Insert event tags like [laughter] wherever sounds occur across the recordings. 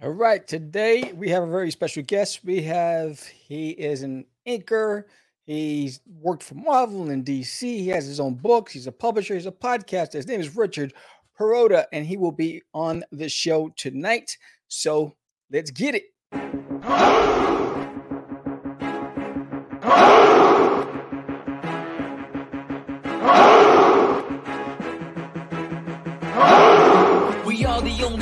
All right, today we have a very special guest. We have he is an inker. He's worked for Marvel and DC. He has his own books. He's a publisher. He's a podcaster. His name is Richard Perrotta, and he will be on the show tonight. So let's get it.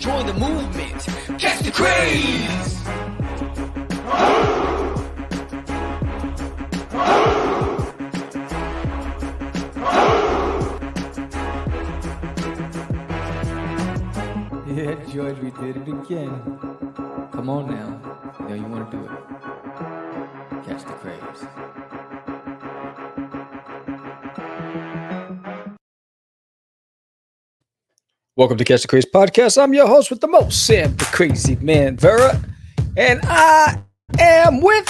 Join the movement, catch the craze. Yeah, George, we did it again. Come on now. You know you want to do it. Catch the craze. Welcome to Catch the Craze podcast. I'm your host with the most, Sam the Crazy Man Vera, and I am with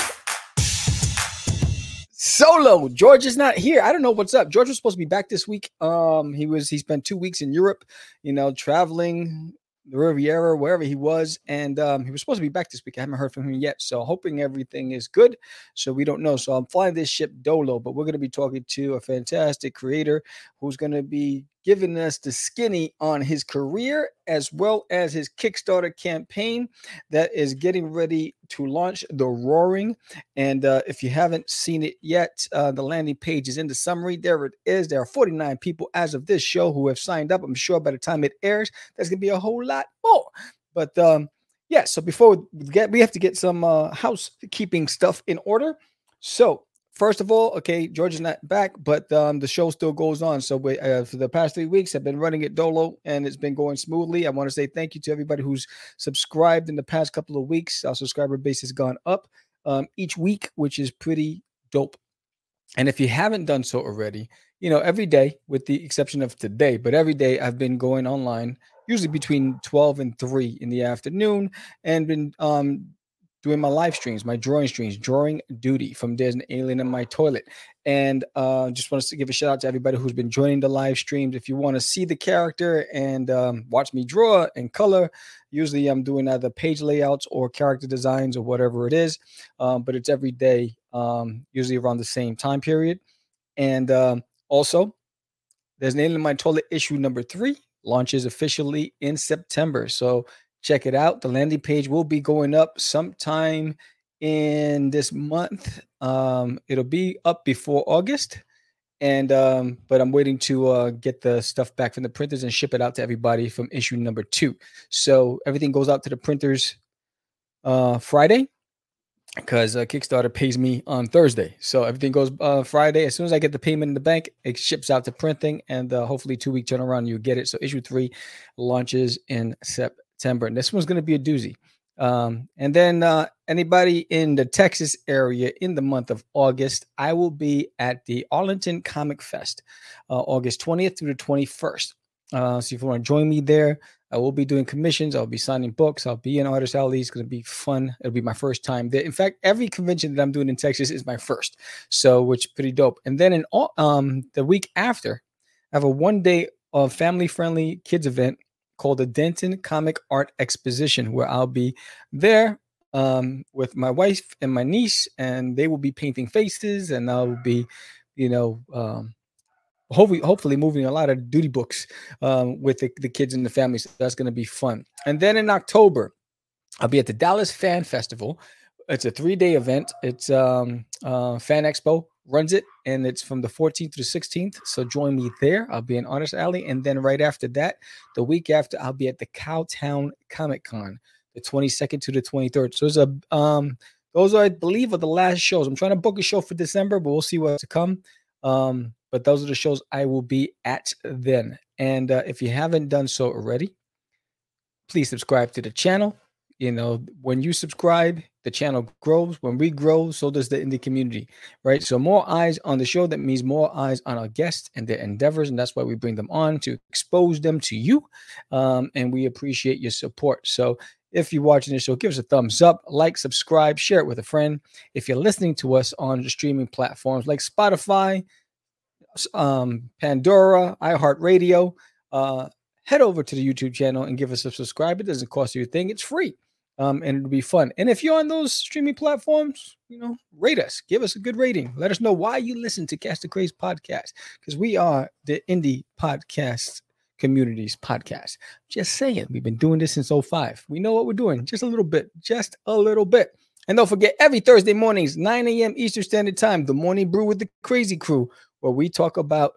Solo. George is not here. I don't know what's up. George was supposed to be back this week. Um, he was he spent two weeks in Europe, you know, traveling the Riviera, wherever he was, and um, he was supposed to be back this week. I haven't heard from him yet, so hoping everything is good. So we don't know. So I'm flying this ship dolo, but we're going to be talking to a fantastic creator who's going to be giving us the skinny on his career as well as his Kickstarter campaign that is getting ready to launch the Roaring. And uh, if you haven't seen it yet, uh, the landing page is in the summary. There it is. There are 49 people as of this show who have signed up. I'm sure by the time it airs, there's going to be a whole lot more. But um, yeah, so before we get, we have to get some uh, housekeeping stuff in order. So first of all, okay, George is not back, but um, the show still goes on. So we, uh, for the past three weeks, I've been running it dolo, and it's been going smoothly. I want to say thank you to everybody who's subscribed in the past couple of weeks. Our subscriber base has gone up um, each week, which is pretty dope. And if you haven't done so already, you know, every day, with the exception of today, but every day I've been going online, usually between 12 and 3 in the afternoon, and been um, doing my live streams, my drawing streams, drawing duty from There's an Alien in My Toilet. And uh, just want to give a shout out to everybody who's been joining the live streams. If you want to see the character and um, watch me draw and color, usually I'm doing either page layouts or character designs or whatever it is. Um, but it's every day, um, usually around the same time period. And um, also, There's an Alien in My Toilet issue number three launches officially in September. So check it out. The landing page will be going up sometime in this month. Um, it'll be up before August. And um, but I'm waiting to uh, get the stuff back from the printers and ship it out to everybody from issue number two. So everything goes out to the printers uh, Friday because uh, Kickstarter pays me on Thursday. So everything goes uh, Friday. As soon as I get the payment in the bank, it ships out to printing, and uh, hopefully two week turnaround, you get it. So issue three launches in September. September. And this one's going to be a doozy. Um, and then uh, anybody in the Texas area in the month of August, I will be at the Arlington Comic Fest, uh, August 20th through the 21st. Uh, so if you want to join me there, I will be doing commissions. I'll be signing books. I'll be in artist alley. It's going to be fun. It'll be my first time there. In fact, every convention that I'm doing in Texas is my first, so which is pretty dope. And then in all, um the week after, I have a one day of family friendly kids event called the Denton Comic Art Exposition, where I'll be there um, with my wife and my niece, and they will be painting faces, and I'll be, you know, um, hopefully, hopefully moving a lot of duty books um, with the, the kids and the family. So that's going to be fun. And then in October, I'll be at the Dallas Fan Festival. It's a three day event. It's um, uh, Fan Expo runs it, and it's from the 14th to the 16th. So join me there. I'll be in Artist Alley, and then right after that, the week after, I'll be at the Cowtown Comic Con, the 22nd to the 23rd. So there's a um, those are, I believe, are the last shows. I'm trying to book a show for December, but we'll see what's to come. Um, but those are the shows I will be at then. And uh, if you haven't done so already, please subscribe to the channel. You know, when you subscribe, the channel grows. When we grow, so does the indie community, right? So more eyes on the show. That means more eyes on our guests and their endeavors, and that's why we bring them on to expose them to you. Um, and we appreciate your support. So if you're watching the show, give us a thumbs up, like, subscribe, share it with a friend. If you're listening to us on the streaming platforms like Spotify, um, Pandora, iHeartRadio, uh, head over to the YouTube channel and give us a subscribe. It doesn't cost you a thing, it's free. Um, and it'll be fun. And if you're on those streaming platforms, you know, rate us, give us a good rating. Let us know why you listen to Catch the Craze podcast because we are the indie podcast communities podcast. Just saying, we've been doing this since 05. We know what we're doing, just a little bit, just a little bit. And don't forget, every Thursday mornings, 9 a.m. Eastern Standard Time, the morning brew with the crazy crew, where we talk about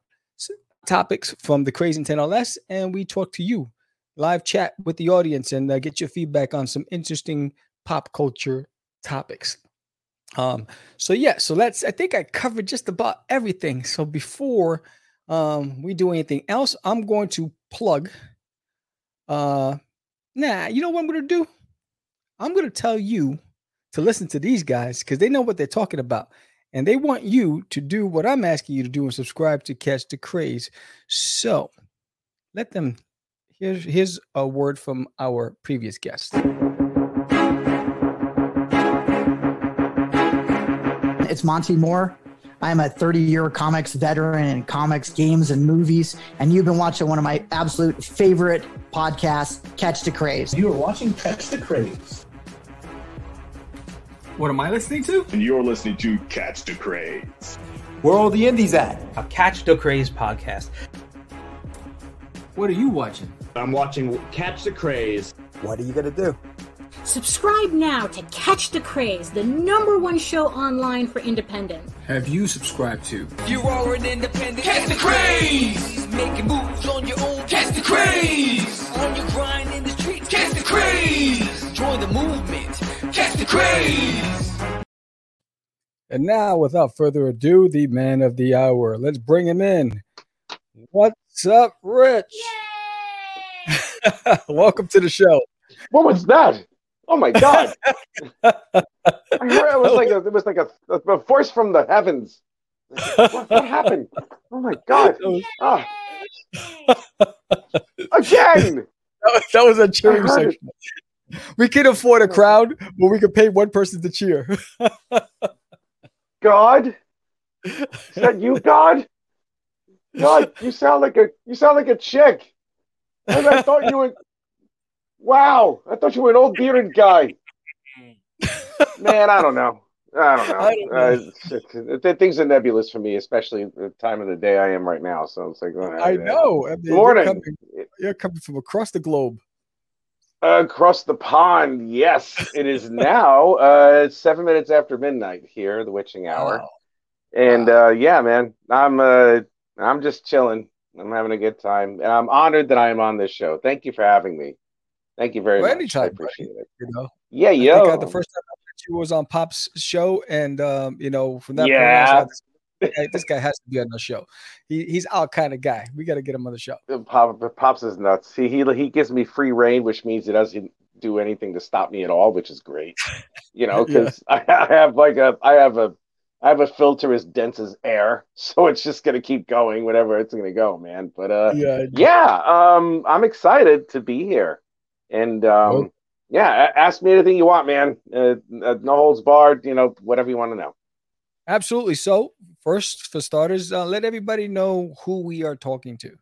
topics from the Crazy 10 LS and we talk to you, live chat with the audience, and uh, get your feedback on some interesting pop culture topics. Um, so yeah, so let's I think I covered just about everything. So before um, we do anything else, I'm going to plug. Uh, nah, you know what I'm going to do? I'm going to tell you to listen to these guys because they know what they're talking about. And they want you to do what I'm asking you to do and subscribe to Catch the Craze. So let them. Here's, here's a word from our previous guest. It's Monty Moore. I'm a 30 year comics veteran in comics, games, and movies. And you've been watching one of my absolute favorite podcasts, Catch the Craze. You are watching Catch the Craze. What am I listening to? And you're listening to Catch the Craze. Where are all the indies at? A Catch the Craze podcast. What are you watching? I'm watching Catch the Craze. What are you going to do? Subscribe now to Catch the Craze, the number one show online for independent. Have you subscribed to? You are an independent. Catch the craze. Making moves on your own. Catch the craze. On your grind in the streets. Catch the craze. Join the movement. Catch the craze. And now, without further ado, the man of the hour. Let's bring him in. What's up, Rich? [laughs] Welcome to the show. What was that? Oh my god! [laughs] I heard it was like a, it was like a, a voice from the heavens. What, what happened? Oh my god! Ah. Again! That was, a cheering section. We can afford a crowd, but we could pay one person to cheer. [laughs] God, is that you, God? God, you sound like a you sound like a chick. And I thought you were. Wow, I thought you were an old bearded guy. [laughs] Man, I don't know. I don't know. I don't know. Uh, th- things are nebulous for me, especially the time of the day I am right now. So it's like, I uh, know. I mean, you're Morning. coming- you're coming from across the globe. Across the pond, yes, it is [laughs] now. Uh, seven minutes after midnight here, the witching hour, Wow. and uh, yeah, man, I'm uh, I'm just chilling. I'm having a good time, and I'm honored that I am on this show. Thank you for having me. Thank you very Well, much. anytime, I buddy. appreciate it. You know, Yeah, I yo. think uh, the first time I met you was on Pop's show, and um, you know, from that Yeah. point on, I "Hey, [laughs] this guy has to be on the show. He, he's our kind of guy. We got to get him on the show. Pop, Pops is nuts. He, he he gives me free reign, which means he doesn't do anything to stop me at all, which is great. You know, [laughs] Yeah. because I have like a I have a I have a filter as dense as air, [laughs] so it's just gonna keep going whatever it's gonna go, man. But uh, Yeah, yeah, um, I'm excited to be here, and um, yeah, ask me anything you want, man. Uh, uh, no holds barred. You know, whatever you want to know. absolutely. So, first, for starters, uh, let everybody know who we are talking to.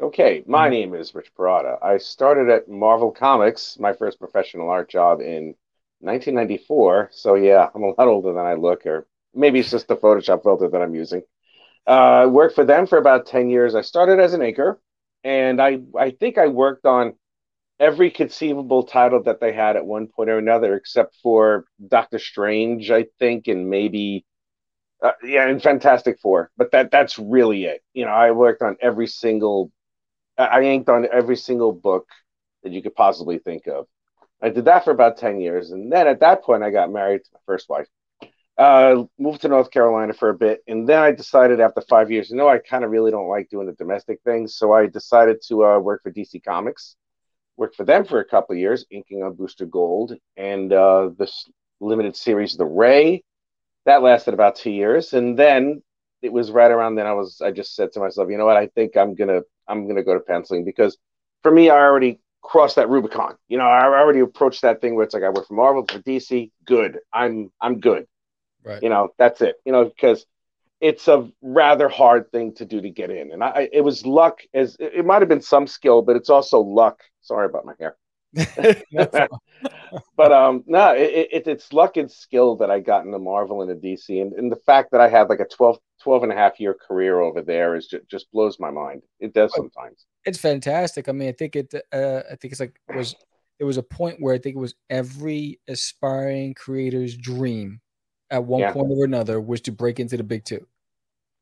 Okay, my Mhm. name is Rich Perrotta. I started at Marvel Comics, my first professional art job in 1994. So yeah, I'm a lot older than I look, or maybe it's just the Photoshop filter that I'm using. Uh, I worked for them for about 10 years. I started as an inker, and I I think I worked on every conceivable title that they had at one point or another, except for Doctor Strange, I think, and maybe uh, yeah, and Fantastic Four. But that that's really it. You know, I worked on every single I inked on every single book that you could possibly think of. I did that for about 10 years. And then at that point, I got married to my first wife. Uh, moved to North Carolina for a bit. And then I decided after five years, you know, I kind of really don't like doing the domestic things. So I decided to uh, work for DC Comics. worked for them for a couple of years, inking on Booster Gold and uh, this limited series, The Ray. That lasted about two years, and then it was right around then I was I just said to myself, you know what, I think I'm gonna I'm gonna go to penciling because for me I already crossed that Rubicon. You know, I already approached that thing where it's like I work for Marvel, for DC, good. I'm I'm good. Right. You know, that's it. You know, because it's a rather hard thing to do to get in, and I it was luck as it, it might have been some skill, but it's also luck. Sorry about my hair. [laughs] but um no it, it, it's luck and skill that i got into marvel and the dc and, and the fact that i had like a 12 12 and a half year career over there is just, just blows my mind. It does sometimes. it's fantastic. I mean i think it uh i think it's like it was it was a point where i think it was every aspiring creator's dream at one Yeah. point or another was to break into the big two.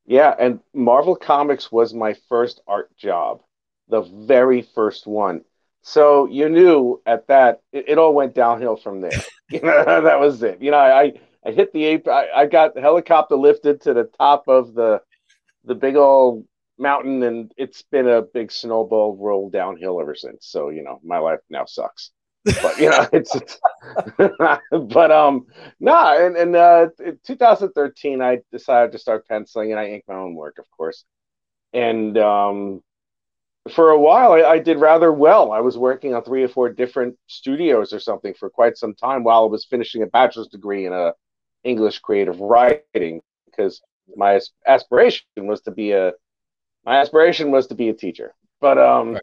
Yeah and marvel comics was my first art job the very first one. So you knew at that it, it all went downhill from there. [laughs] You know that was it. You know i i hit the ape I, I got helicopter lifted to the top of the the big old mountain and it's been a big snowball roll downhill ever since. So you know my life now sucks. But you know [laughs] it's, it's [laughs] but um no and and uh in 2013 i decided to start penciling and i ink my own work of course. And um for a while I, I did rather well. I was working on three or four different studios or something for quite some time while i was finishing a bachelor's degree in uh, english creative writing because my aspiration was to be a my aspiration was to be a teacher. But um Right.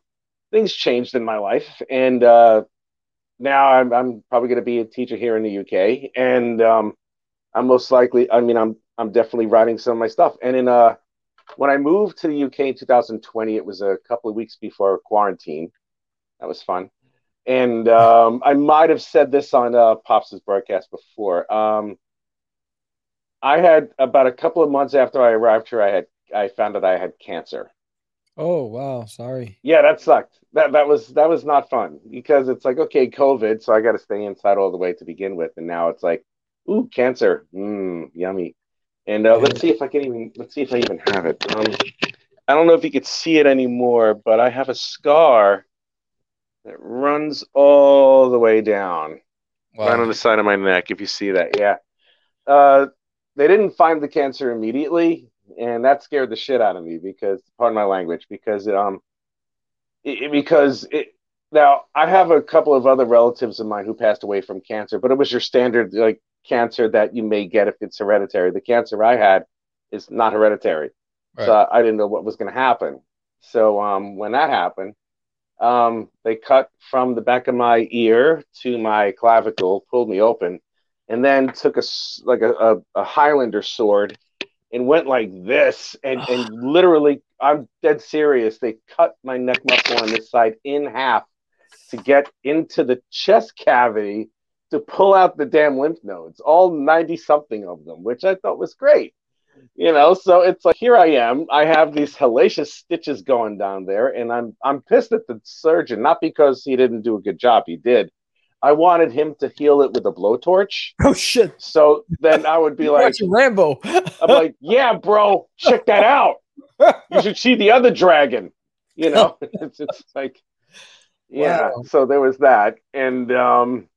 things changed in my life and uh now i'm, I'm probably going to be a teacher here in the uk and um i'm most likely i mean i'm i'm definitely writing some of my stuff. And in uh when i moved to the uk in 2020 it was a couple of weeks before quarantine. That was fun. And um i might have said this on uh pops' broadcast before. Um i had about a couple of months after i arrived here i had i found out i had cancer oh wow sorry yeah, that sucked. That that was that was not fun because it's like okay, COVID, so I got to stay inside all the way to begin with, and now it's like, ooh, cancer, mmm, yummy. And uh, let's see if I can even let's see if I even have it. Um, I don't know if you could see it anymore, but I have a scar that runs all the way down, right on the side of my neck. If you see that, yeah. Uh, they didn't find the cancer immediately, and that scared the shit out of me because, pardon my language, because um, it, it- because it. Now I have a couple of other relatives of mine who passed away from cancer, but it was your standard like cancer that you may get if it's hereditary. The cancer I had is not hereditary, so I didn't know what was going to happen. So um, when that happened, um, they cut from the back of my ear to my clavicle, pulled me open, and then took a like a, a, a Highlander sword and went like this, and [sighs] and literally, I'm dead serious. They cut my neck muscle on this side in half to get into the chest cavity to pull out the damn lymph nodes, all 90 something of them, which I thought was great. You know, so it's like here I am. I have these hellacious stitches going down there, and I'm I'm pissed at the surgeon, not because he didn't do a good job, he did. I wanted him to heal it with a blowtorch. [laughs] oh shit So then I would be like, rambo I'm like, yeah, bro, check that out. You should see the other dragon. You know, [laughs] [laughs] it's, it's like, yeah. Wow. So there was that, and um,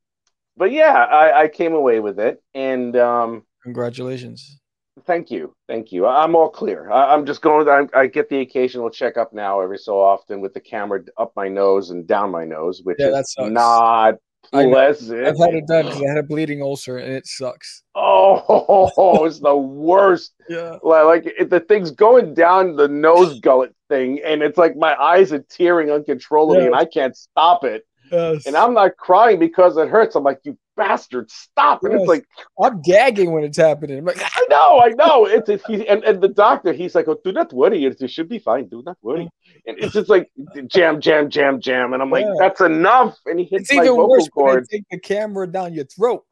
but yeah, I, I came away with it, and um, congratulations thank you, thank you. I'm all clear. I, I'm just going. I, I get the occasional checkup now every so often with the camera up my nose and down my nose, which Yeah, is not I know. pleasant. i've had it done because i had a bleeding ulcer and it sucks Oh, [laughs] it's the worst. yeah like, like it, the thing's going down the nose gullet thing, and it's like my eyes are tearing uncontrollably, Yeah. and I can't stop it. yes. And I'm not crying because it hurts. I'm like, you bastard, stop! And Yes. it's like, i'm gagging when it's happening I'm like, I know, I know. It's, it's he, and, and the doctor, he's like, oh, do not worry, it, it should be fine. Do not worry. And it's just like jam, jam, jam, jam, and I'm like, Yeah. that's enough. And he hits it's my vocal cords. take the camera down your throat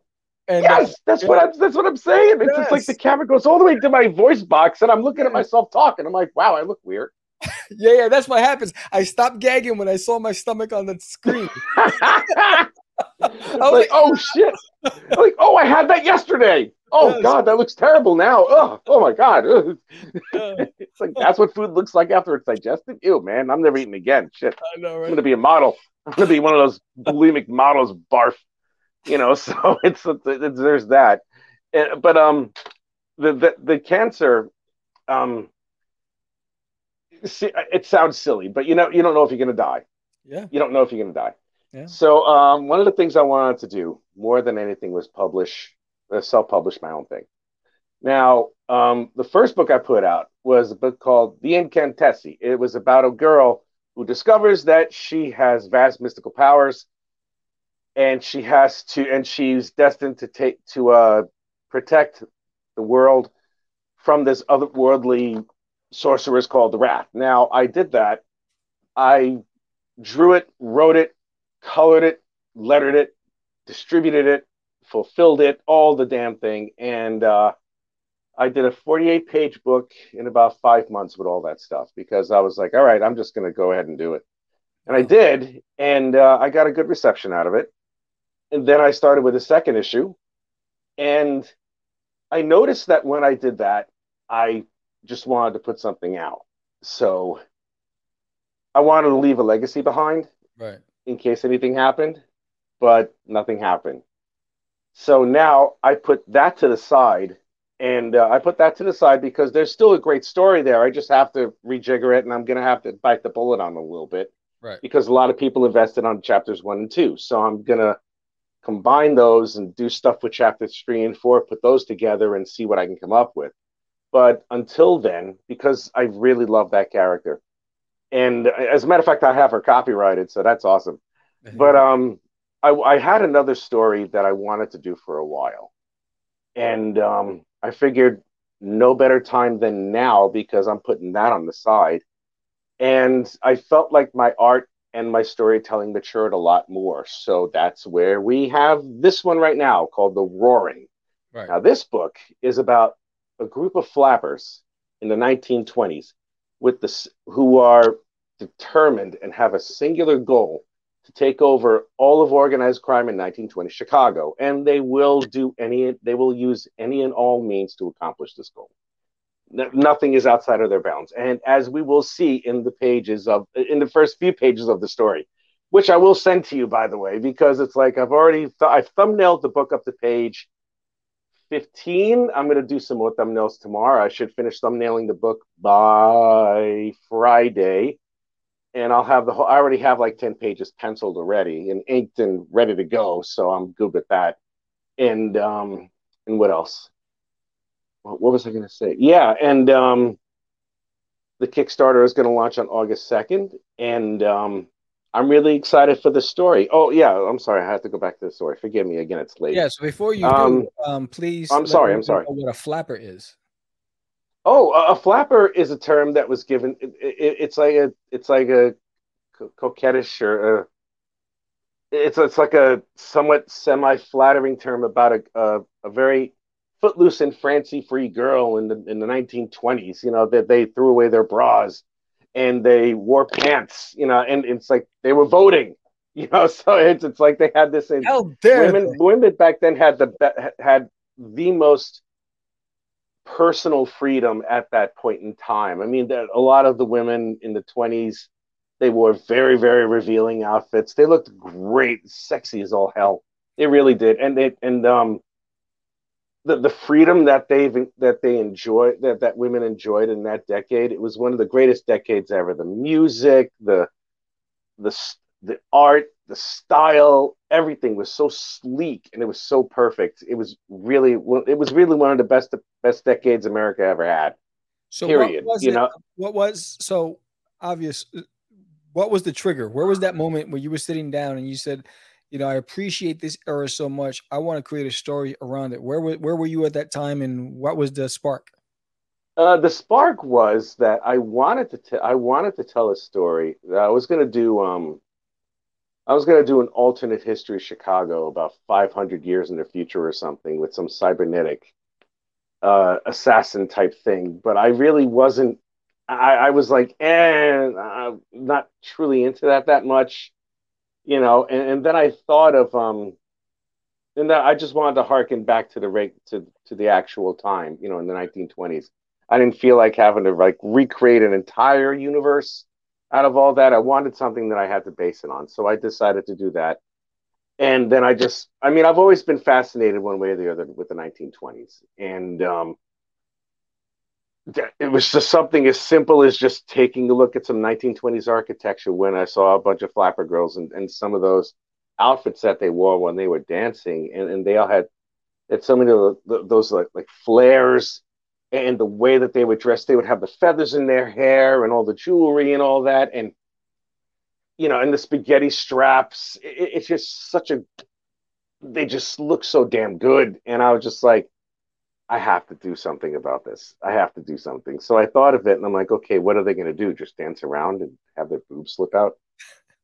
and uh, Yes, that's what I'm. That's what I'm saying. It's just like the camera goes all the way to my voice box, and I'm looking at myself talking. I'm like, wow, I look weird. [laughs] yeah yeah that's what happens i stopped gagging when i saw my stomach on the screen [laughs] like, oh shit! Like, oh, I had that yesterday. Oh god, that looks terrible now. Oh, oh my god. [laughs] It's like that's what food looks like after it's digested. Ew, man, I'm never eating again. Shit, i know I'm gonna be a model. I'm gonna be one of those bulimic models, barf. You know, [laughs] so it's, it's there's that, and, but um, the the, the cancer, um, see, it sounds silly, but you know, you don't know if you're gonna die. Yeah. You don't know if you're gonna die. So um, one of the things I wanted to do more than anything was publish, uh, self-publish my own thing. Now, um, the first book I put out was a book called The Incantessi. It was about a girl who discovers that she has vast mystical powers, and she has to, and she's destined to take to uh, protect the world from this otherworldly sorceress called the Wrath. Now, I did that. I drew it, wrote it, colored it, lettered it, distributed it, fulfilled it, all the damn thing. And uh, I did a 48 page book in about five months with all that stuff because I was like, all right, I'm just going to go ahead and do it. And I did. And uh, I got a good reception out of it. And then I started with a second issue. And I noticed that when I did that, I just wanted to put something out. So I wanted to leave a legacy behind Right. In case anything happened, but nothing happened. So now I put that to the side, and uh, I put that to the side because there's still a great story there. I just have to rejigger it, and I'm going to have to bite the bullet on a little bit Right. because a lot of people invested on chapters one and two. So I'm going to combine those and do stuff with chapters three and four, put those together, and see what I can come up with. But until then, because I really love that character, and as a matter of fact, I have her copyrighted, so that's awesome. But um, I, I had another story that I wanted to do for a while, and um, I figured no better time than now because I'm putting that on the side, and I felt like my art and my storytelling matured a lot more. So that's where we have this one right now called The Roaring. Right. Now, this book is about a group of flappers in the 1920s with the who are determined and have a singular goal to take over all of organized crime in 1920 Chicago, and they will do any they will use any and all means to accomplish this goal. No- nothing is outside of their bounds, and as we will see in the pages of in the first few pages of the story, which I will send to you by the way, because it's like I've already th- I've thumbnailed the book up the page 15. I'm going to do some more thumbnails tomorrow. I should finish thumbnailing the book by Friday. And I'll have the whole, I already have like 10 pages penciled already and inked and ready to go. So I'm good with that. And, um, and what else? What, what was I going to say? Yeah. And, um, the Kickstarter is going to launch on August 2nd. And, um, I'm really excited for the story. Oh yeah, I'm sorry. I have to go back to the story. Forgive me again. It's late. Yeah. So before you Um, do, um, please. I'm sorry, I'm sorry. know What a flapper is. Oh, a, a flapper is a term that was given. It, it, it's like a, it's like a co- coquettish or a, it's it's like a somewhat semi-flattering term about a a, a very footloose and fancy-free girl in the in the 1920s. You know that they threw away their bras and they wore pants. You know, and it's like they were voting. [laughs] You know, so it's it's like they had this. In, How dare women they? women back then had the had the most personal freedom at that point in time. I mean, that a lot of the women in the 20s they wore very very revealing outfits. They looked great, sexy as all hell. They really did. And they and um the, the freedom that they've that they enjoyed that that women enjoyed in that decade it was one of the greatest decades ever the music the the the art the style everything was so sleek and it was so perfect it was really it was really one of the best best decades america ever had So period, what was you it? know? What was so obvious? What was the trigger? Where was that moment where you were sitting down and you said, you know, I appreciate this era so much. I want to create a story around it. Where were where were you at that time, and what was the spark? Uh, the spark was that I wanted to t- I wanted to tell a story. that I was going to do um I was going to do an alternate history Chicago about 500 years in the future or something with some cybernetic uh, assassin type thing, but I really wasn't. I, I was like, eh, I'm not truly into that that much, you know. And, and then I thought of um, and that I just wanted to harken back to the rate to to the actual time, you know, in the 1920s. I didn't feel like having to like recreate an entire universe. out of all that, I wanted something that I had to base it on. So I decided to do that. And then I just, I mean, I've always been fascinated one way or the other with the 1920s. And um, it was just something as simple as just taking a look at some 1920s architecture when I saw a bunch of flapper girls and, and some of those outfits that they wore when they were dancing. And, and they all had, had so many of those like, like flares and the way that they would dress. They would have the feathers in their hair and all the jewelry and all that. And, you know, and the spaghetti straps. It, it's just such a, they just look so damn good. And I was just like, I have to do something about this. I have to do something. So I thought of it and I'm like, okay, what are they going to do? Just dance around and have their boobs slip out?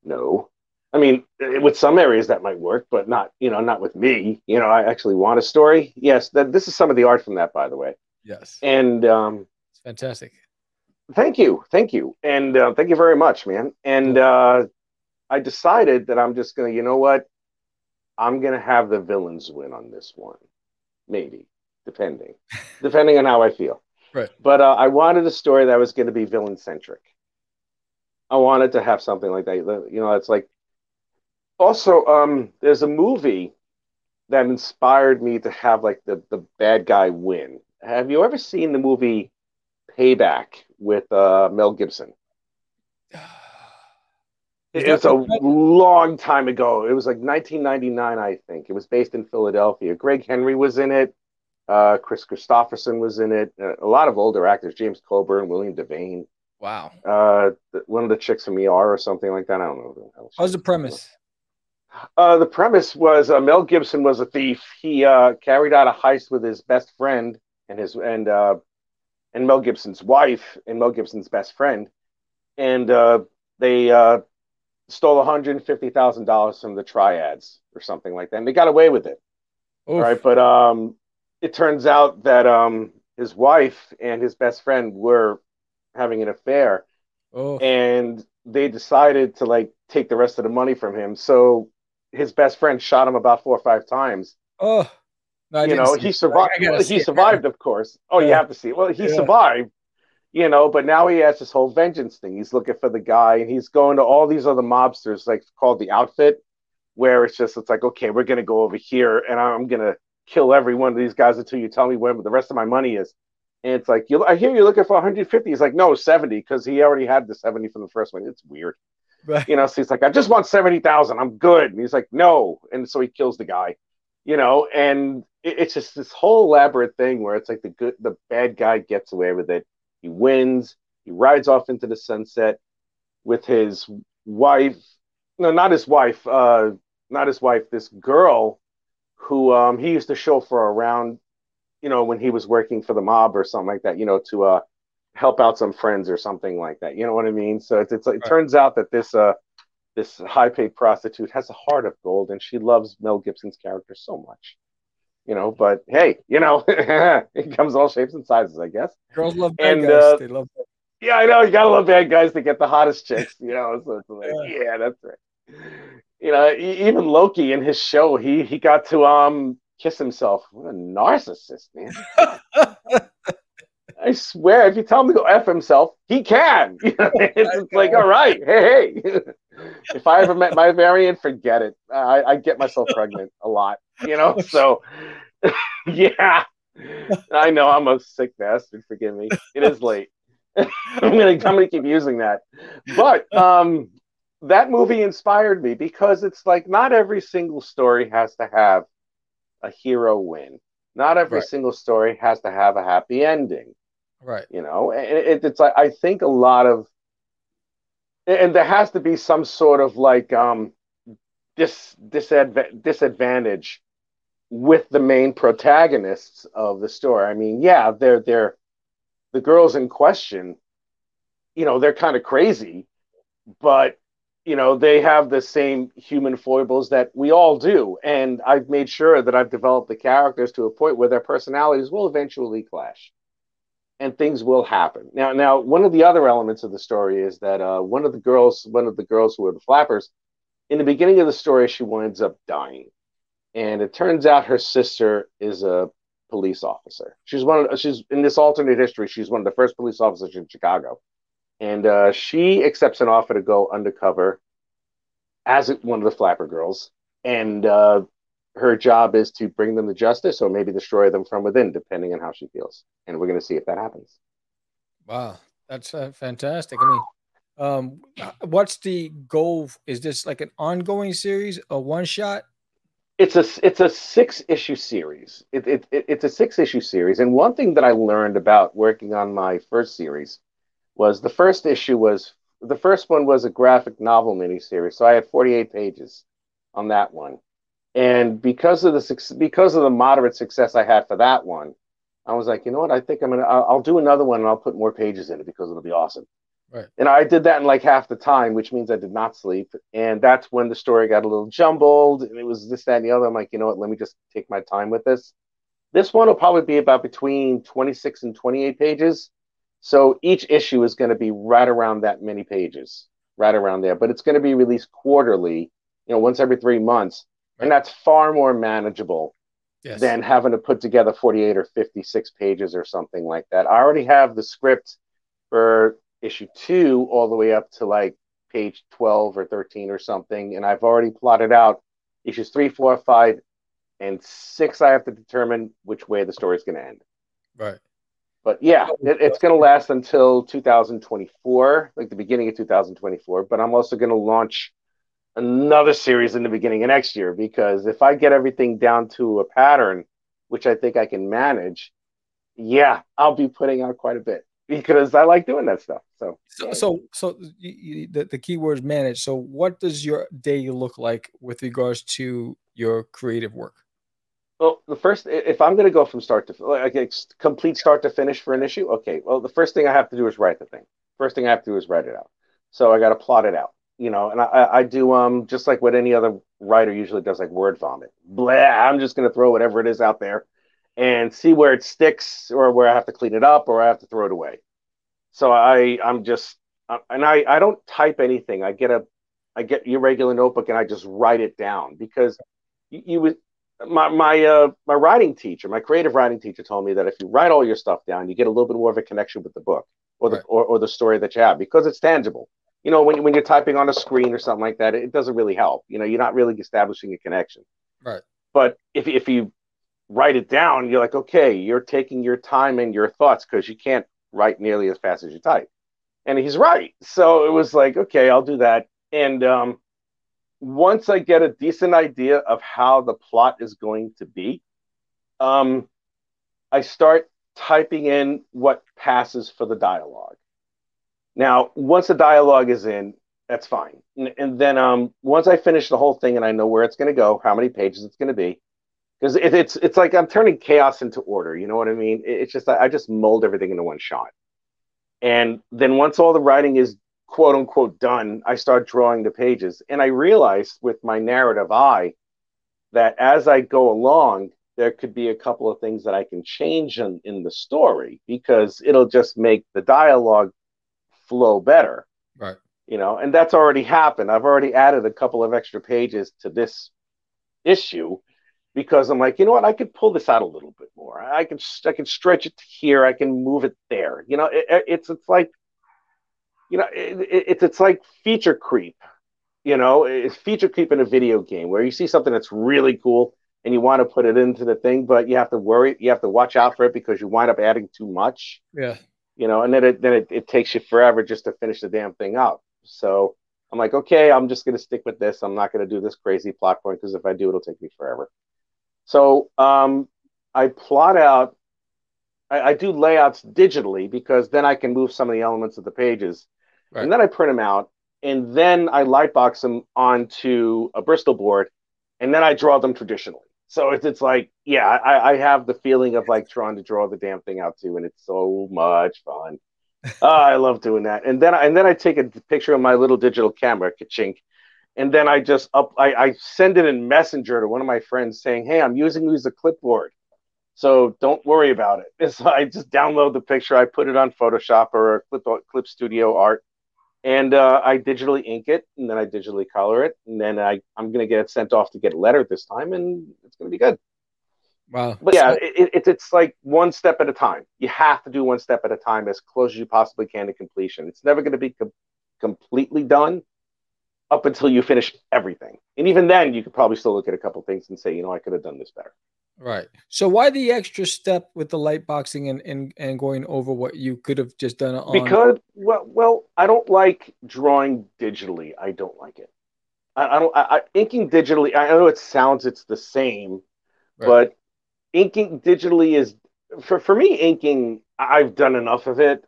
No. I mean, with some areas that might work, but not, you know, not with me. You know, I actually want a story. Yes, that this is some of the art from that, by the way. Yes. And um, it's fantastic. Thank you, thank you, and uh, thank you very much, man. And uh, I decided that I'm just gonna, you know what, I'm gonna have the villains win on this one, maybe depending, depending on how I feel. Right. But uh, I wanted a story that was going to be villain centric. I wanted to have something like that. You know, it's like. Also, um, there's a movie that inspired me to have like the the bad guy win. Have you ever seen the movie Payback with uh, Mel Gibson? [sighs] It's a long time ago. It was like 1999, I think. It was based in Philadelphia. Greg Henry was in it. Uh, Kris Kristofferson was in it. Uh, a lot of older actors, James Coburn, William Devane. Wow. Uh, the, one of the chicks from ER or something like that. I don't know. How's the premise? Uh, the premise was uh, Mel Gibson was a thief. He uh, carried out a heist with his best friend and his and uh, and Mel Gibson's wife and Mel Gibson's best friend, and uh, they uh, stole one hundred and fifty thousand dollars from the triads or something like that. And they got away with it. Oof. Right, but um, it turns out that um, his wife and his best friend were having an affair, Oh. and they decided to like take the rest of the money from him. So his best friend shot him about four or five times. Oh. No, you know, he survived. Well, he survived, now. of course. Oh, you have to see it. Well, he Yeah. survived. You know, but now he has this whole vengeance thing. He's looking for the guy, and he's going to all these other mobsters, like called the Outfit, where it's just it's like, okay, we're gonna go over here, and I'm gonna kill every one of these guys until you tell me where the rest of my money is. And it's like, you, I hear you're looking for 150. He's like, no, 70, because he already had the 70 from the first one. It's weird. Right. You know, so he's like, I just want 70,000. I'm good. And he's like, no. And so he kills the guy, you know, and it, it's just this whole elaborate thing where it's like the good, the bad guy gets away with it. He wins. He rides off into the sunset with his wife. No, not his wife. Uh, not his wife. This girl who um, he used to chauffeur around, you know, when he was working for the mob or something like that, you know, to uh, help out some friends or something like that. You know what I mean? So it's, it's it turns out that this uh, this high paid prostitute has a heart of gold and she loves Mel Gibson's character so much. You know, but hey, you know, [laughs] it comes all shapes and sizes, I guess. Girls love bad And, guys. uh, they love Yeah, I know. You gotta love bad guys to get the hottest chicks. You know, so it's like, yeah, that's right. You know, even Loki in his show, he he got to um kiss himself. What a narcissist, man! [laughs] I swear, if you tell him to go f himself, he can. [laughs] You know, [laughs] it's, it's like, all right, hey, hey. if I ever met my variant, forget it. I, I get myself pregnant a lot. You know, so yeah. I know I'm a sick bastard. Forgive me. It is late. I'm gonna I'm gonna keep using that. But um, that movie inspired me because it's like not every single story has to have a hero win. Not every Right. single story has to have a happy ending. right. You know, it, it's like I think a lot of, and there has to be some sort of like um, dis disadva- disadvantage with the main protagonists of the story. I mean, yeah, they're they're the girls in question. You know, they're kind of crazy, but you know they have the same human foibles that we all do, and I've made sure that I've developed the characters to a point where their personalities will eventually clash and things will happen. Now, now one of the other elements of the story is that uh, one of the girls, one of the girls who are the flappers, in the beginning of the story, she winds up dying, and it turns out her sister is a police officer. She's one. Of, she's in this alternate history. She's one of the first police officers in Chicago, and uh, she accepts an offer to go undercover as one of the Flapper Girls, and uh, her job is to bring them to justice or maybe destroy them from within, depending on how she feels. And we're going to see if that happens. Wow, that's uh, fantastic. I mean, um, what's the goal? Is this like an ongoing series, a one shot? It's a it's a six issue series. It, it, it, it's a six issue series. And one thing that I learned about working on my first series was the first issue was the first one was a graphic novel miniseries. So I had 48 pages on that one. And because of the because of the moderate success I had for that one, I was like, you know what? I think I'm gonna I'll, I'll do another one and I'll put more pages in it because it'll be awesome. Right. And I did that in like half the time, which means I did not sleep. And that's when the story got a little jumbled and it was this, that, and the other. I'm like, you know what? Let me just take my time with this. This one will probably be about between 26 and 28 pages. So each issue is going to be right around that many pages, right around there. But it's going to be released quarterly, you know, once every three months. Right. And that's far more manageable yes. than having to put together 48 or 56 pages or something like that. I already have the script for issue two all the way up to like page 12 or 13 or something. And I've already plotted out issues three, four, five, and six. I have to determine which way the story is going to end. Right. But yeah, it, it's going to last until 2024, like the beginning of 2024. But I'm also going to launch another series in the beginning of next year because if I get everything down to a pattern, which I think I can manage, yeah, I'll be putting out quite a bit [laughs] because I like doing that stuff. So, so, so, so you, the, the key word is manage. So, what does your day look like with regards to your creative work? Well, the first, if I'm going to go from start to like complete start to finish for an issue, okay. Well, the first thing I have to do is write the thing. First thing I have to do is write it out. So I got to plot it out, you know. And I, I do um just like what any other writer usually does, like word vomit. Blah. I'm just going to throw whatever it is out there, and see where it sticks, or where I have to clean it up, or I have to throw it away. So I I'm just and I I don't type anything. I get a I get your regular notebook and I just write it down because you, you would my my uh, my writing teacher, my creative writing teacher, told me that if you write all your stuff down, you get a little bit more of a connection with the book or the right. or, or the story that you have because it's tangible. You know, when when you're typing on a screen or something like that, it doesn't really help. You know, you're not really establishing a connection. Right. But if if you write it down, you're like, okay, you're taking your time and your thoughts because you can't write nearly as fast as you type. And he's right. So it was like, okay, I'll do that. And um, once I get a decent idea of how the plot is going to be, um, I start typing in what passes for the dialogue. Now, once the dialogue is in, that's fine. And, then um, once I finish the whole thing and I know where it's going to go, how many pages it's going to be, because it, it's it's like I'm turning chaos into order. You know what I mean? It, it's just I, I just mold everything into one shot. And then once all the writing is quote unquote done, I start drawing the pages. And I realized with my narrative eye that as I go along, there could be a couple of things that I can change in, in the story because it'll just make the dialogue flow better. Right. You know, and that's already happened. I've already added a couple of extra pages to this issue because I'm like, you know what, I could pull this out a little bit more. I can I can stretch it here. I can move it there. You know, it, it's it's like you know, it, it, it's it's like feature creep. You know, it's feature creep in a video game where you see something that's really cool and you want to put it into the thing, but you have to worry, you have to watch out for it because you wind up adding too much. Yeah. You know, and then it then it, it takes you forever just to finish the damn thing up. So I'm like, okay, I'm just gonna stick with this. I'm not gonna do this crazy plot point because if I do, it'll take me forever. So um, I plot out. I, I, do layouts digitally because then I can move some of the elements of the pages Right. And then I print them out, and then I lightbox them onto a Bristol board, and then I draw them traditionally. So it's, it's like, yeah, I, I have the feeling of like trying to draw the damn thing out too, and it's so much fun. oh, [laughs] I love doing that. And then and then I take a picture of my little digital camera, kachink, and then I just up I, I send it in Messenger to one of my friends saying, "Hey, I'm using as a clipboard, so don't worry about it." [laughs] so I just download the picture, I put it on Photoshop or Clip Clip Studio Art, and uh, I digitally ink it, and then I digitally color it, and then I I'm gonna get it sent off to get lettered this time, and it's gonna be good. Wow. But yeah, So- it, it's it's like one step at a time. You have to do one step at a time, as close as you possibly can to completion. It's never going to be com- completely done up until you finish everything. And even then, you could probably still look at a couple things and say, you know, I could have done this better. Right. So why the extra step with the light boxing and and, and going over what you could have just done on Because well, well, I don't like drawing digitally. I don't like it. I, I don't. I, I, inking digitally. I know it sounds it's the same, Right. but inking digitally is for for me. Inking, I've done enough of it.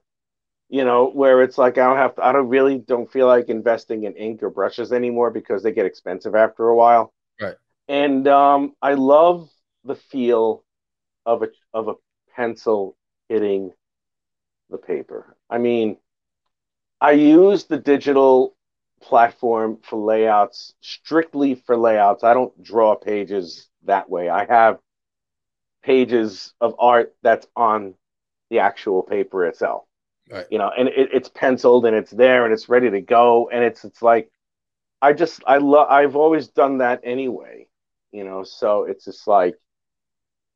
You know, where it's like I don't have. To, I don't really don't feel like investing in ink or brushes anymore because they get expensive after a while. Right. And um, I love the feel of a of a pencil hitting the paper. I mean, I use the digital platform for layouts strictly for layouts. I don't draw pages that way. I have pages of art that's on the actual paper itself. Right. You know, and it, it's penciled and it's there and it's ready to go and it's it's like I just I love I've always done that anyway. You know, so it's just like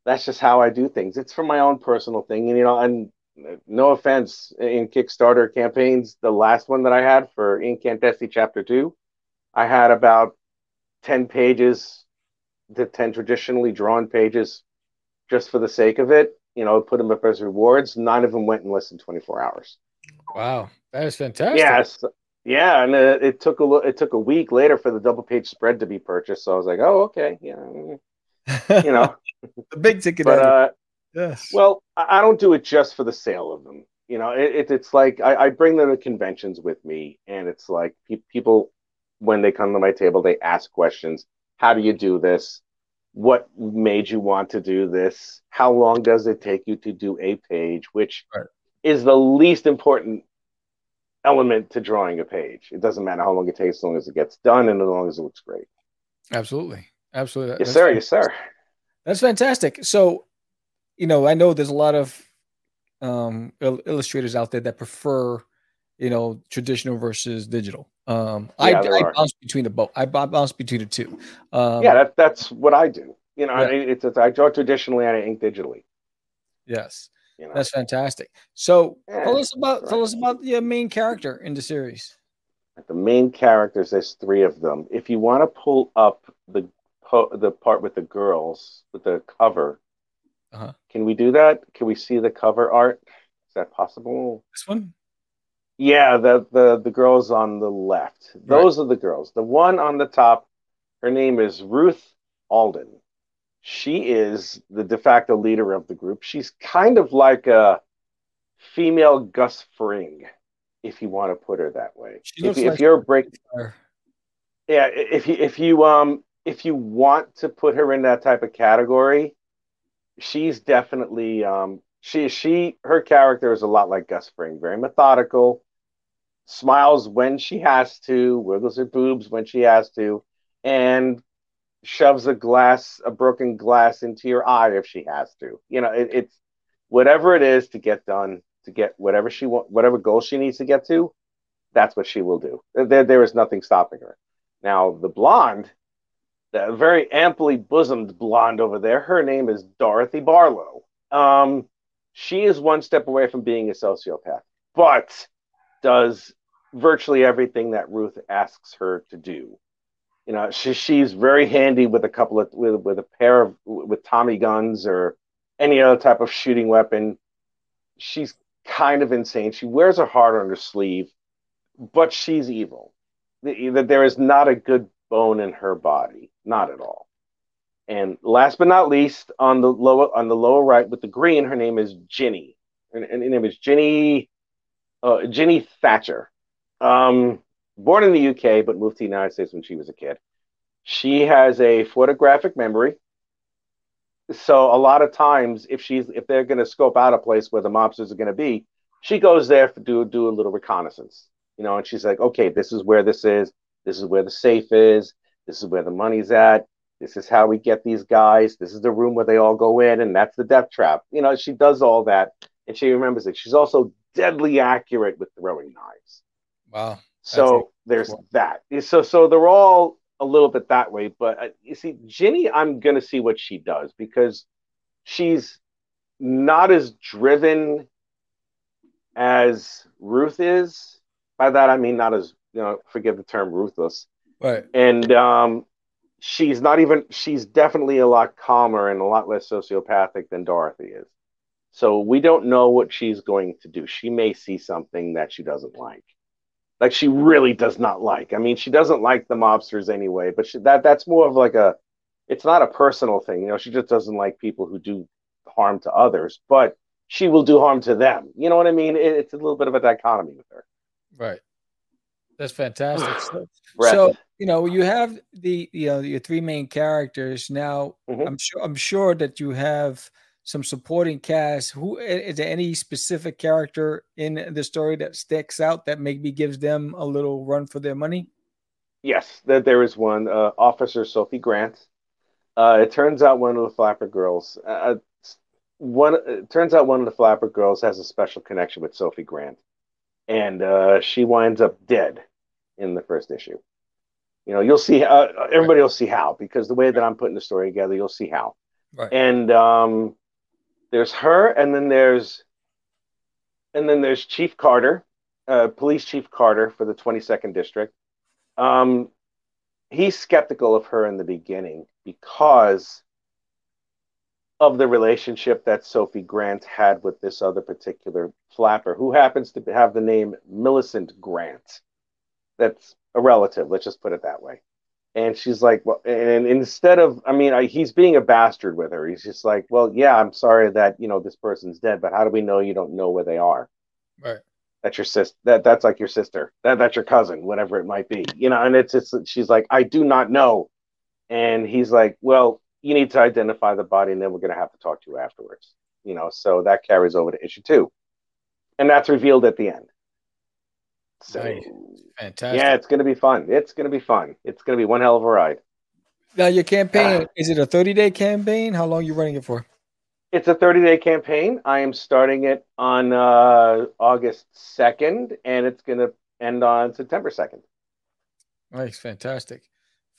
that's just how I do things. It's for my own personal thing, and you know, and uh, no offense in Kickstarter campaigns, the last one that I had for Incantessi Chapter Two, I had about ten pages, the ten traditionally drawn pages, just for the sake of it. You know, put them up as rewards. Nine of them went in less than twenty four hours. Wow, that is fantastic. Yes, yeah, and it, it took a it took a week later for the double page spread to be purchased. So I was like, oh, okay, yeah, [laughs] you know, the big ticket. but uh. yes. Well, I don't do it just for the sale of them. You know, it, it, it's like I, I bring them to conventions with me, and it's like pe- people, when they come to my table, they ask questions. How do you do this? What made you want to do this? How long does it take you to do a page? Which Right. is the least important element to drawing a page. It doesn't matter how long it takes, as long as it gets done and as long as it looks great. Absolutely. Absolutely. Yes, That's sir. Yes, sir. That's fantastic. So, you know, I know there's a lot of um, il- illustrators out there that prefer, you know, traditional versus digital. Um, I, Yeah, there I bounce between the both. I bounce between the two. Um, yeah, that, that's what I do. You know, Yeah. I, it's, it's I draw traditionally and I ink digitally. yes, You know, that's fantastic. So, Yeah, tell us about right. tell us about your main character in the series. the main characters. There's three of them. If you want to pull up the po- the part with the girls with the cover, Uh-huh. can we do that? Can we see the cover art? Is that possible? This one. Yeah, the the the girls on the left. Those are the girls. The one on the top, her name is Ruth Alden. She is the de facto leader of the group. She's kind of like a female Gus Fring, if you want to put her that way. If, if you're break, Or- yeah, if you if you um if you want to put her in that type of category, she's definitely um she she her character is a lot like Gus Fring, very methodical, smiles when she has to, wiggles her boobs when she has to, and shoves a glass a broken glass into your eye if she has to. You know, it, it's whatever it is to get done to get whatever she want whatever goal she needs to get to, that's what she will do. There there is nothing stopping her. Now, the blonde, the very amply bosomed blonde over there, her name is Dorothy Barlow. Um, she is one step away from being a sociopath, but does virtually everything that Ruth asks her to do. You know, she, she's very handy with a couple of with, with a pair of with Tommy guns or any other type of shooting weapon. She's kind of insane. She wears her heart on her sleeve, but she's evil that there is not a good bone in her body, not at all. And last but not least, on the lower on the lower right with the green, her name is Ginny. And her name is Ginny uh, Ginny Thatcher. Um, born in the UK but moved to the United States when she was a kid. She has a photographic memory. So a lot of times, if she's if they're going to scope out a place where the mobsters are going to be, she goes there to do do a little reconnaissance you know, and she's like, okay, this is where this is, this is where the safe is, this is where the money's at, this is how we get these guys, this is the room where they all go in, and that's the death trap. You know, she does all that, and she remembers it. She's also deadly accurate with throwing knives. Wow. So there's that. So so they're all a little bit that way, but uh, you see, Ginny, I'm gonna see what she does because she's not as driven as Ruth is. By that I mean not as you know, forgive the term ruthless. Right. And um, she's not even she's definitely a lot calmer and a lot less sociopathic than Dorothy is. So we don't know what she's going to do. She may see something that she doesn't like. Like she really does not like. I mean, she doesn't like the mobsters anyway, but she, that that's more of like a it's not a personal thing. You know, she just doesn't like people who do harm to others, but she will do harm to them. You know what I mean? It, it's a little bit of a dichotomy with her. Right. That's fantastic. So, [sighs] so, you know, you have the you know your three main characters. Now, Mhm. I'm sure I'm sure that you have some supporting cast. Who is there any specific character in the story that sticks out that maybe gives them a little run for their money? Yes, that there is one. Uh, Officer Sophie Grant. Uh, it turns out one of the Flapper girls. Uh, one. It turns out one of the Flapper girls has a special connection with Sophie Grant, and uh, she winds up dead in the first issue. You know, you'll see. Uh, everybody will see how because the way that I'm putting the story together, you'll see how. Right. And um, there's her, and then there's, and then there's Chief Carter, uh, Police Chief Carter for the 22nd District. Um, he's skeptical of her in the beginning because of the relationship that Sophie Grant had with this other particular flapper, who happens to have the name Millicent Grant. That's a relative. Let's just put it that way. And she's like, well, and instead of, I mean, I, he's being a bastard with her. He's just like, well, yeah, I'm sorry that you know this person's dead, but how do we know you don't know where they are? Right. That's your sister. That that's like your sister. That that's your cousin, whatever it might be. You know, and it's it's she's like, I do not know. And he's like, well, you need to identify the body, and then we're gonna have to talk to you afterwards. You know, so that carries over to issue two, and that's revealed at the end. So Nice. Fantastic. yeah, it's gonna be fun. It's gonna be fun. It's gonna be one hell of a ride. Now your campaign Ah. is it a 30 day campaign? How long you running it for? It's a 30 day campaign. I am starting it on uh, August 2nd, and it's going to end on September 2nd. Nice, fantastic,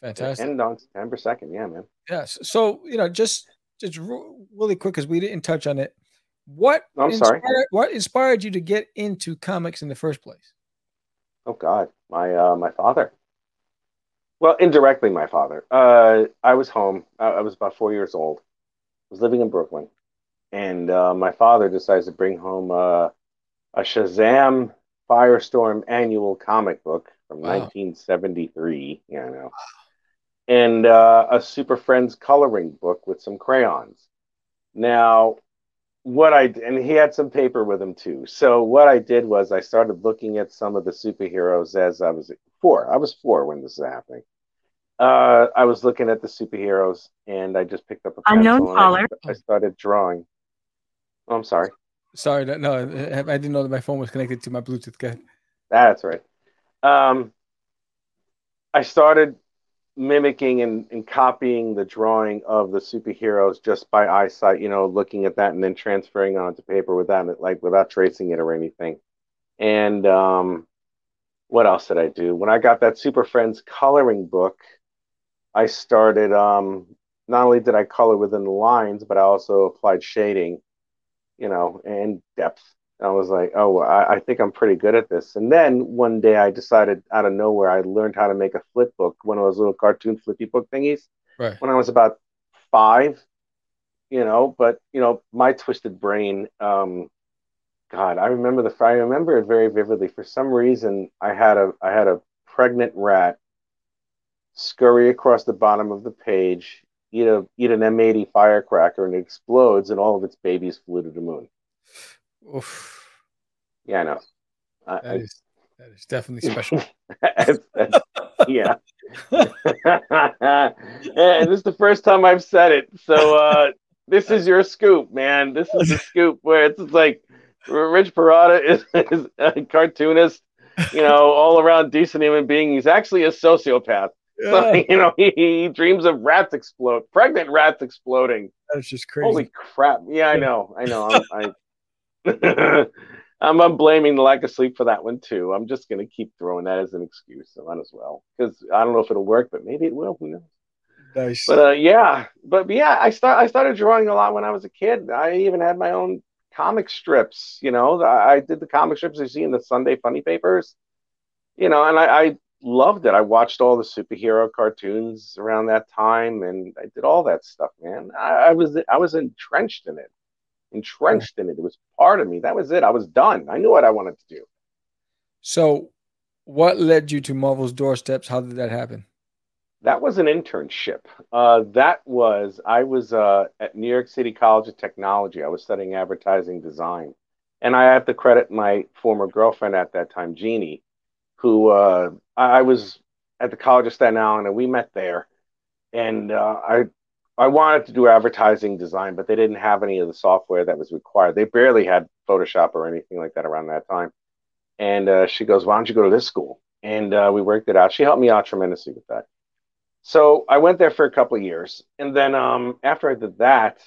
fantastic. End on September 2nd. Yeah, man. Yes. So you know, just just really quick because we didn't touch on it. What I'm sorry. inspired, What inspired you to get into comics in the first place? Oh, God. My, uh, my father. Well, indirectly, my father. Uh, I was home. I, I was about four years old. I was living in Brooklyn. And uh, my father decides to bring home uh, a Shazam Firestorm annual comic book from Wow. 1973. Yeah, I know. And uh, a Super Friends coloring book with some crayons. Now, what I and he had some paper with him too. So what I did was I started looking at some of the superheroes as I was four. I was four when this is happening. Uh, I was looking at the superheroes and I just picked up a Unknown pencil and I- caller. I, started drawing. Oh, I'm sorry. Sorry, no, I I didn't know that my phone was connected to my Bluetooth. Go ahead. That's right. Um, I started mimicking and, and copying the drawing of the superheroes just by eyesight, you know, looking at that and then transferring onto paper without like without tracing it or anything. And um, what else did I do? When I got that Super Friends coloring book, I started um, not only did I color within the lines, but I also applied shading, you know, and depth. I was like, oh, I, I think I'm pretty good at this. And then one day I decided out of nowhere, I learned how to make a flip book, one of those little cartoon flippy book thingies Right. when I was about five, you know, but you know, my twisted brain, um, God, I remember the I remember it very vividly. For some reason, I had a I had a pregnant rat scurry across the bottom of the page, eat a eat an M80 firecracker, and it explodes, and all of its babies flew to the moon. Oof, Yeah, I know. I, that I, is that is definitely special. [laughs] It's- it's- yeah. and [laughs] this is the first time I've said it. So uh, this is your scoop, man. This is the scoop where it's like Rich Perrotta is, [laughs] is a cartoonist, you know, all around decent human being. He's actually a sociopath. So, Yeah, you know, he, he dreams of rats explode, pregnant rats exploding. that's just crazy. Holy crap! Yeah, I know, I know. I'm, I, [laughs] I'm, I'm blaming the lack of sleep for that one too. I'm just gonna keep throwing that as an excuse. I might as well because I don't know if it'll work, but maybe it will. Who knows? Nice. But uh, yeah, but, but yeah, I start I started drawing a lot when I was a kid. I even had my own comic strips. You know, I, I did the comic strips you see in the Sunday Funny Papers. You know, and I, I loved it. I watched all the superhero cartoons around that time, and I did all that stuff, man. I, I was I was entrenched in it, entrenched in it. It was part of me. That was it. I was done. I knew what I wanted to do. So, what led you to Marvel's doorsteps? How did that happen? That was an internship. Uh, that was I was uh, at New York City College of Technology. I was studying advertising design, and I have to credit my former girlfriend at that time, Jeannie, who uh, I, was at the College of Staten Island, and we met there. And uh, I I wanted to do advertising design, but they didn't have any of the software that was required. They barely had Photoshop or anything like that around that time. And uh, she goes, "Why don't you go to this school?" And uh, we worked it out. She helped me out tremendously with that. So I went there for a couple of years, and then um, after I did that,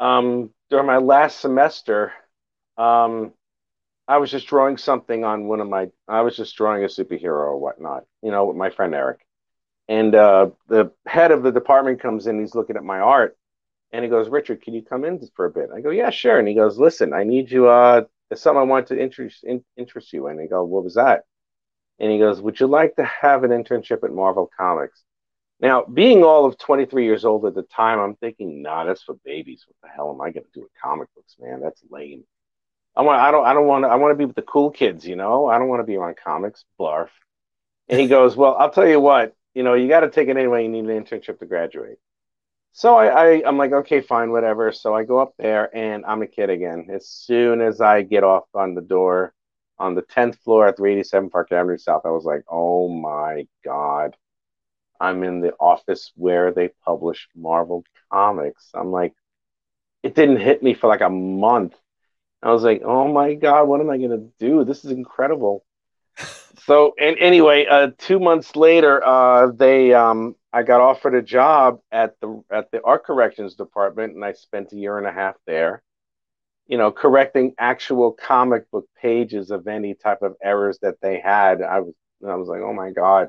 um, during my last semester, um, I was just drawing something on one of my. I was just drawing a superhero or whatnot, you know, with my friend Eric. And uh, the head of the department comes in. He's looking at my art, and he goes, "Richard, can you come in for a bit?" I go, "Yeah, sure." And he goes, "Listen, I need you. Uh, there's something I want to interest in, interest you in." And I go, "What was that?" And he goes, "Would you like to have an internship at Marvel Comics?" Now, being all of 23 years old at the time, I'm thinking, "Nah, that's for babies. What the hell am I going to do with comic books, man? That's lame." I want. I don't. I don't want. I want to be with the cool kids. You know. I don't want to be around comics. Blarf. And he goes, "Well, I'll tell you what. You know, you got to take it anyway. You need an internship to graduate." So I, I, I'm like, okay, fine, whatever. So I go up there, and I'm a kid again. As soon as I get off on the door on the 10th floor at 387 Park Avenue South, I was like, oh my god, I'm in the office where they publish Marvel comics. I'm like, it didn't hit me for like a month. I was like, oh my God, what am I going to do? This is incredible. So, and anyway, uh, two months later, uh, they, um, I got offered a job at the at the art corrections department, and I spent a year and a half there. You know, correcting actual comic book pages of any type of errors that they had. I was, I was like, oh my god,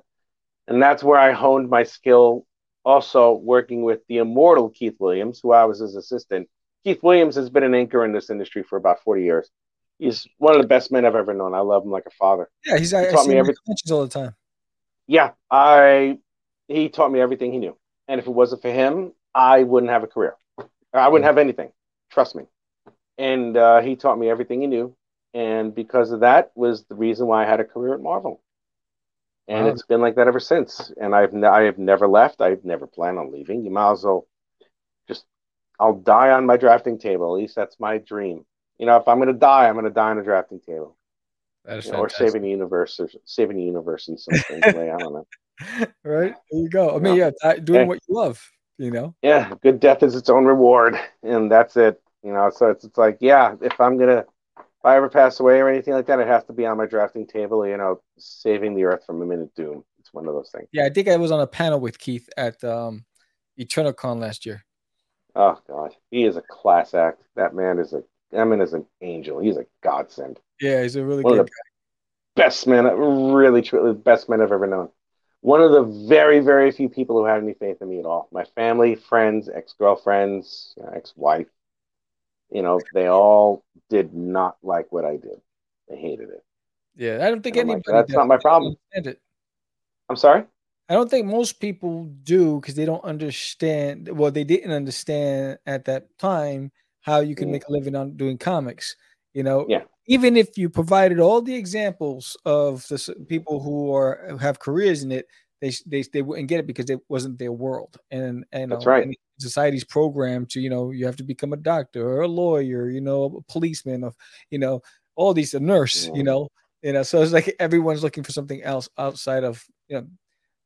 and that's where I honed my skill. Also, working with the immortal Keith Williams, who I was his assistant, Keith Williams has been an anchor in this industry for about 40 years. He's one of the best men I've ever known. I love him like a father. Yeah, he's. I, He I taught see me everything. all the time. Yeah, I he taught me everything he knew. And if it wasn't for him, I wouldn't have a career. I wouldn't have anything. Trust me. And uh, he taught me everything he knew. And because of that was the reason why I had a career at Marvel. And Wow. it's been like that ever since. And I've ne- I have never left. I've never planned on leaving. You might as well just I'll die on my drafting table. At least that's my dream. You know, if I'm gonna die, I'm gonna die on a drafting table. That is You know, or saving the universe or saving the universe in some strange way. I don't know. [laughs] right there you go. I mean, yeah, ti- doing what you love. You know. yeah, good death is its own reward, and that's it. You know, so it's it's like, yeah, if I'm gonna, if I ever pass away or anything like that, it has to be on my drafting table. You know, saving the earth from imminent doom. It's one of those things. Yeah, I think I was on a panel with Keith at um, Eternal Con last year. Oh God, he is a class act. That man is a, man is an angel. He's a godsend. Yeah, he's a really One good of the best men, really, truly, the best men I've ever known. One of the very, very few people who had any faith in me at all. My family, friends, ex girlfriends, ex wife, you know, they all did not like what I did. They hated it. Yeah, I don't think anybody. like, that's not my problem. I'm sorry? I don't think most people do because they don't understand. Well, they didn't understand at that time how you can Mm. make a living on doing comics. You know, Yeah. even if you provided all the examples of the people who are who have careers in it, they they they wouldn't get it because it wasn't their world. And and That's right. society's programmed to you know you have to become a doctor or a lawyer, you know, a policeman, of you know all these a nurse, you know, you know. So it's like everyone's looking for something else outside of you know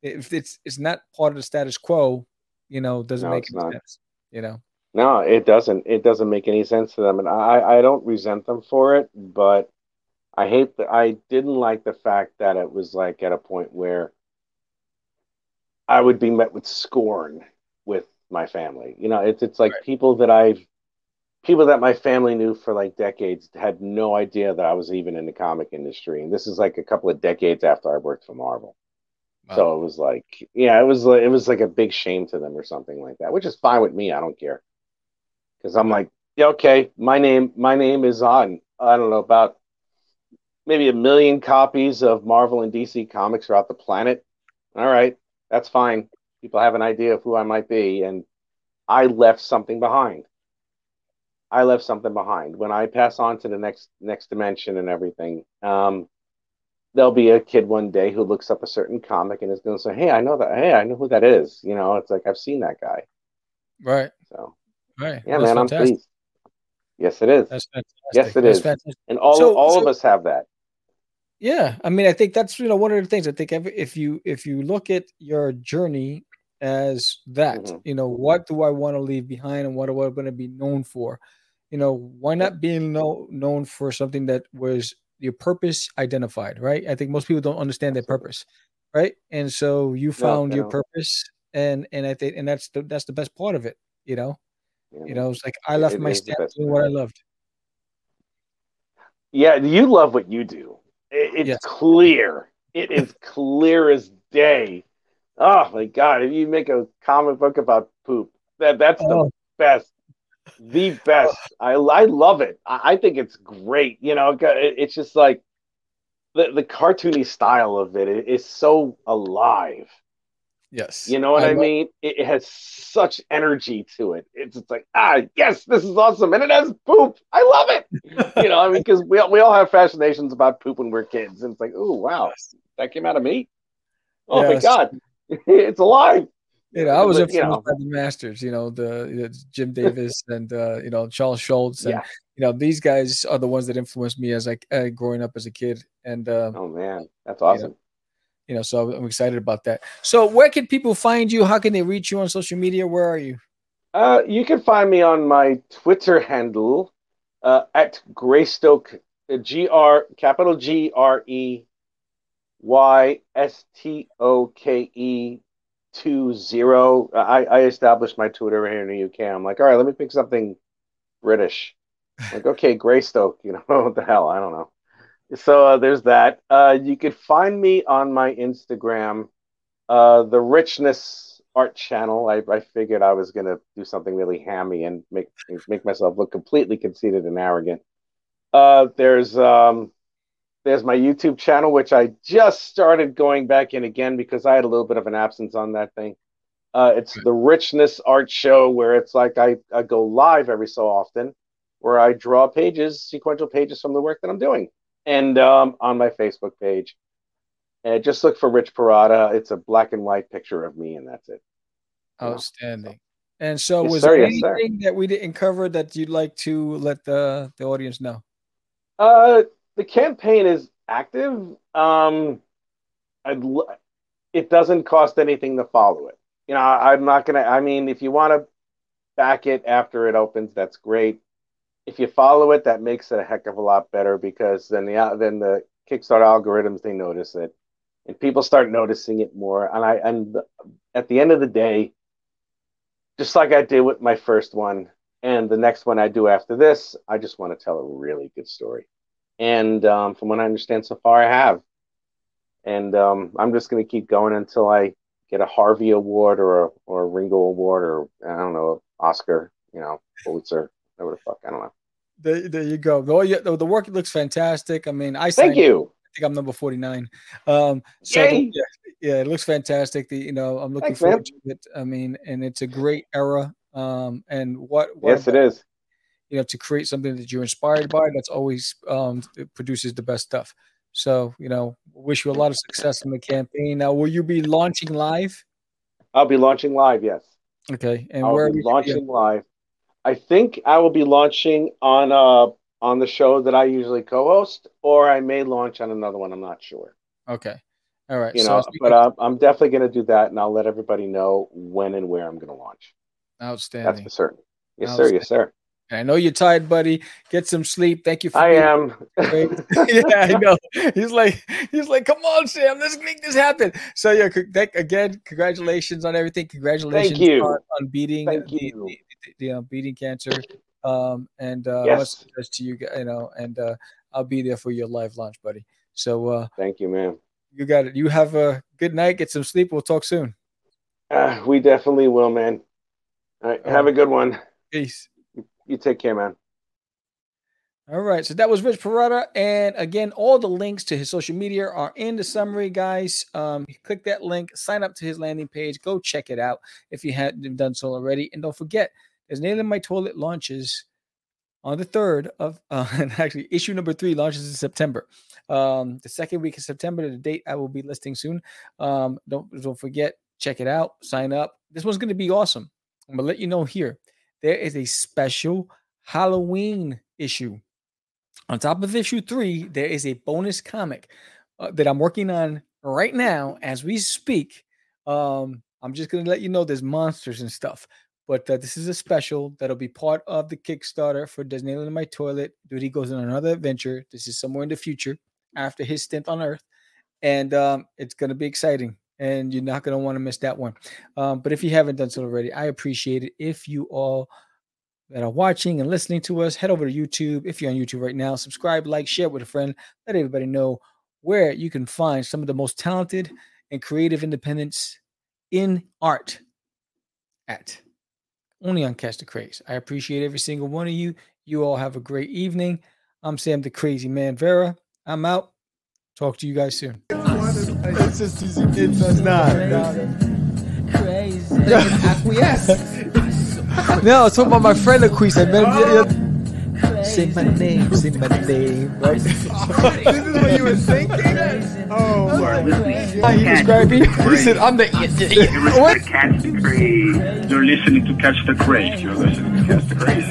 if it's it's not part of the status quo, you know, doesn't No, make sense. You know, No, it doesn't. It doesn't make any sense to them, and I I don't resent them for it, but I hate that I didn't like the fact that it was like at a point where I would be met with scorn with my family. You know, it's it's like Right. people that I've people that my family knew for like decades had no idea that I was even in the comic industry, and this is like a couple of decades after I worked for Marvel. So it was like, yeah, it was like it was like a big shame to them or something like that, which is fine with me. I don't care because I'm like, yeah, okay, my name, my name is on. I don't know about maybe a million copies of Marvel and DC comics throughout the planet. All right, that's fine. People have an idea of who I might be, and I left something behind. I left something behind. When I pass on to the next next dimension and everything, um, there'll be a kid one day who looks up a certain comic and is going to say, "Hey, I know that. Hey, I know who that is." You know, it's like I've seen that guy. Right. So Right. yeah, man, I'm fantastic. pleased. Yes, it is. That's fantastic. Yes, it That's is. fantastic. And all So- all so- of us have that. Yeah, I mean, I think that's you know one of the things. I think if you if you look at your journey as that, Mhm. you know, what do I want to leave behind, and what do I want to be known for? You know, why not being know, known for something that was your purpose identified, right? I think most people don't understand their purpose, right? And so you found they your purpose, and and I think and that's the that's the best part of it. You know, you you know? it's like I left it my is the doing what I loved. Yeah, you love what you do. It, it's Yes. clear. It is clear as day. Oh my god! If you make a comic book about poop, that that's the Oh. best, the [laughs] best. I I love it. I, I think it's great. You know, it- it's just like the the cartoony style of it so alive. Yes, You know what I, love- mean? It, it has such energy to it. It's just like, ah, yes, this is awesome, and it has poop. I love it. you know, I mean, because we all- we all have fascinations about poop when we're kids, and it's like, oh wow, that came out of me. Oh my god, [laughs] it's alive. You know, I was But, influenced by the masters. You know, the, the Jim Davis [laughs] and uh, you know Charles Schulz, and Yeah. you know these guys are the ones that influenced me as like uh, growing up as a kid. And uh, Oh man, that's awesome. you know, so I'm excited about that. So, where can people find you? How can they reach you on social media? Where are you? Uh, you can find me on my Twitter handle uh, at Greystoke, uh, G R capital G R E Y S T O K E two zero. I, I established my Twitter here in the UK. I'm like, all right, let me pick something British. like, okay, Greystoke. You know [laughs] what the hell? I don't know. So uh, there's that. Uh, you could find me on my Instagram, uh, the Richness Art Channel. I, I figured I was gonna do something really hammy and make make myself look completely conceited and arrogant. Uh, there's um, there's my YouTube channel, which I just started going back in again because I had a little bit of an absence on that thing. Uh, it's the Richness Art Show, where it's like I, I go live every so often, where I draw pages, sequential pages from the work that I'm doing and um, on my Facebook page. And just look for Rich Perrotta. It's a black and white picture of me, and that's it. Outstanding. And so, Yes, was sir, there yes, sir. anything that we didn't cover that you'd like to let the the audience know? Uh, the campaign is active. Um, I'd, l- it doesn't cost anything to follow it. You know, I, I'm not gonna. I mean, if you want to back it after it opens, that's great. If you follow it, that makes it a heck of a lot better because then the then the Kickstarter algorithms they notice it, and people start noticing it more. And I and at the end of the day, just like I did with my first one, and the next one I do after this, I just want to tell a really good story. And um, from what I understand so far, I have. And um, I'm just going to keep going until I get a Harvey Award or a, or a Ringo Award or I don't know, Oscar, you know, Pulitzer, whatever the fuck. I don't know. There, there you go. The, the, the work looks fantastic. I mean, I Thank you. I think I'm number 49. Um, so Yay. yeah, yeah, it looks fantastic. The, you know, I'm looking Thanks, forward man. to it. I mean, and it's a great era. Um, and what, what Yes, it is. you know, to create something that you're inspired by, that's always um, it produces the best stuff. So, you know, wish you a lot of success in the campaign. Now, will you be launching live? I'll be launching live. Yes. Okay, and I'll where be are you launching live. I think I will be launching on uh on the show that I usually co-host, or I may launch on another one. I'm not sure. Okay, all right. You so know, but uh, I'm definitely going to do that, and I'll let everybody know when and where I'm going to launch. Outstanding. That's for certain. Yes, sir. Yes, sir. I know you're tired, buddy. Get some sleep. Thank you for I am. [laughs] [laughs] Yeah, I know. He's like, he's like, come on, Sam, let's make this happen. So yeah, again, congratulations on everything. Congratulations Thank you. On, on beating Thank the, you. The, the, the, uh, beating cancer. Um, and uh, Yes. much success to you, you know, and uh, I'll be there for your live launch, buddy. So uh, Thank you, man. You got it. You have a good night. Get some sleep. We'll talk soon. Uh, we definitely will, man. All right, have a good one. Peace. You take care, man. All right. So that was Rich Perrotta. And again, all the links to his social media are in the summary, guys. Um, click that link, sign up to his landing page, go check it out if you hadn't done so already. And don't forget, there's Nail in My Toilet launches on the 3rd of [laughs] uh, actually issue number three launches in September. Um, the second week of September, the date I will be listing soon. Um, don't don't forget, check it out, sign up. This one's gonna be awesome. I'm gonna let you know here. There is a special Halloween issue. On top of issue three, there is a bonus comic uh, that I'm working on right now as we speak. Um, I'm just gonna let you know there's monsters and stuff, but uh, this is a special that'll be part of the Kickstarter for Nail in My Toilet. Dude, goes on another adventure. This is somewhere in the future after his stint on Earth, and um, it's gonna be exciting. And you're not gonna want to miss that one. Um, but if you haven't done so already, I appreciate it. If you all that are watching and listening to us, head over to YouTube. If you're on YouTube right now, subscribe, like, share with a friend. Let everybody know where you can find some of the most talented and creative independents in art at only on Catch the Craze. I appreciate every single one of you. You all have a great evening. I'm Sam the Crazy Man Vera. I'm out. Talk to you guys soon. It's just it's not. Crazy. acquiesce. No, I was talking about my friend Acquiesce. I met him. Say my name, say my name, right? [laughs] this is what you were thinking? Oh, How you describe me? He said, I'm the [laughs] You're listening to Catch the Craze. You're listening to Catch the Craze. You're listening to Catch the Craze.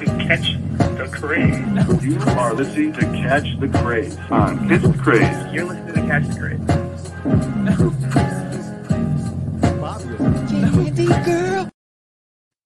to Catch the Craze. You are listening to Catch the Craze on Catch the Craze. You're listening to Catch the Craze. girl.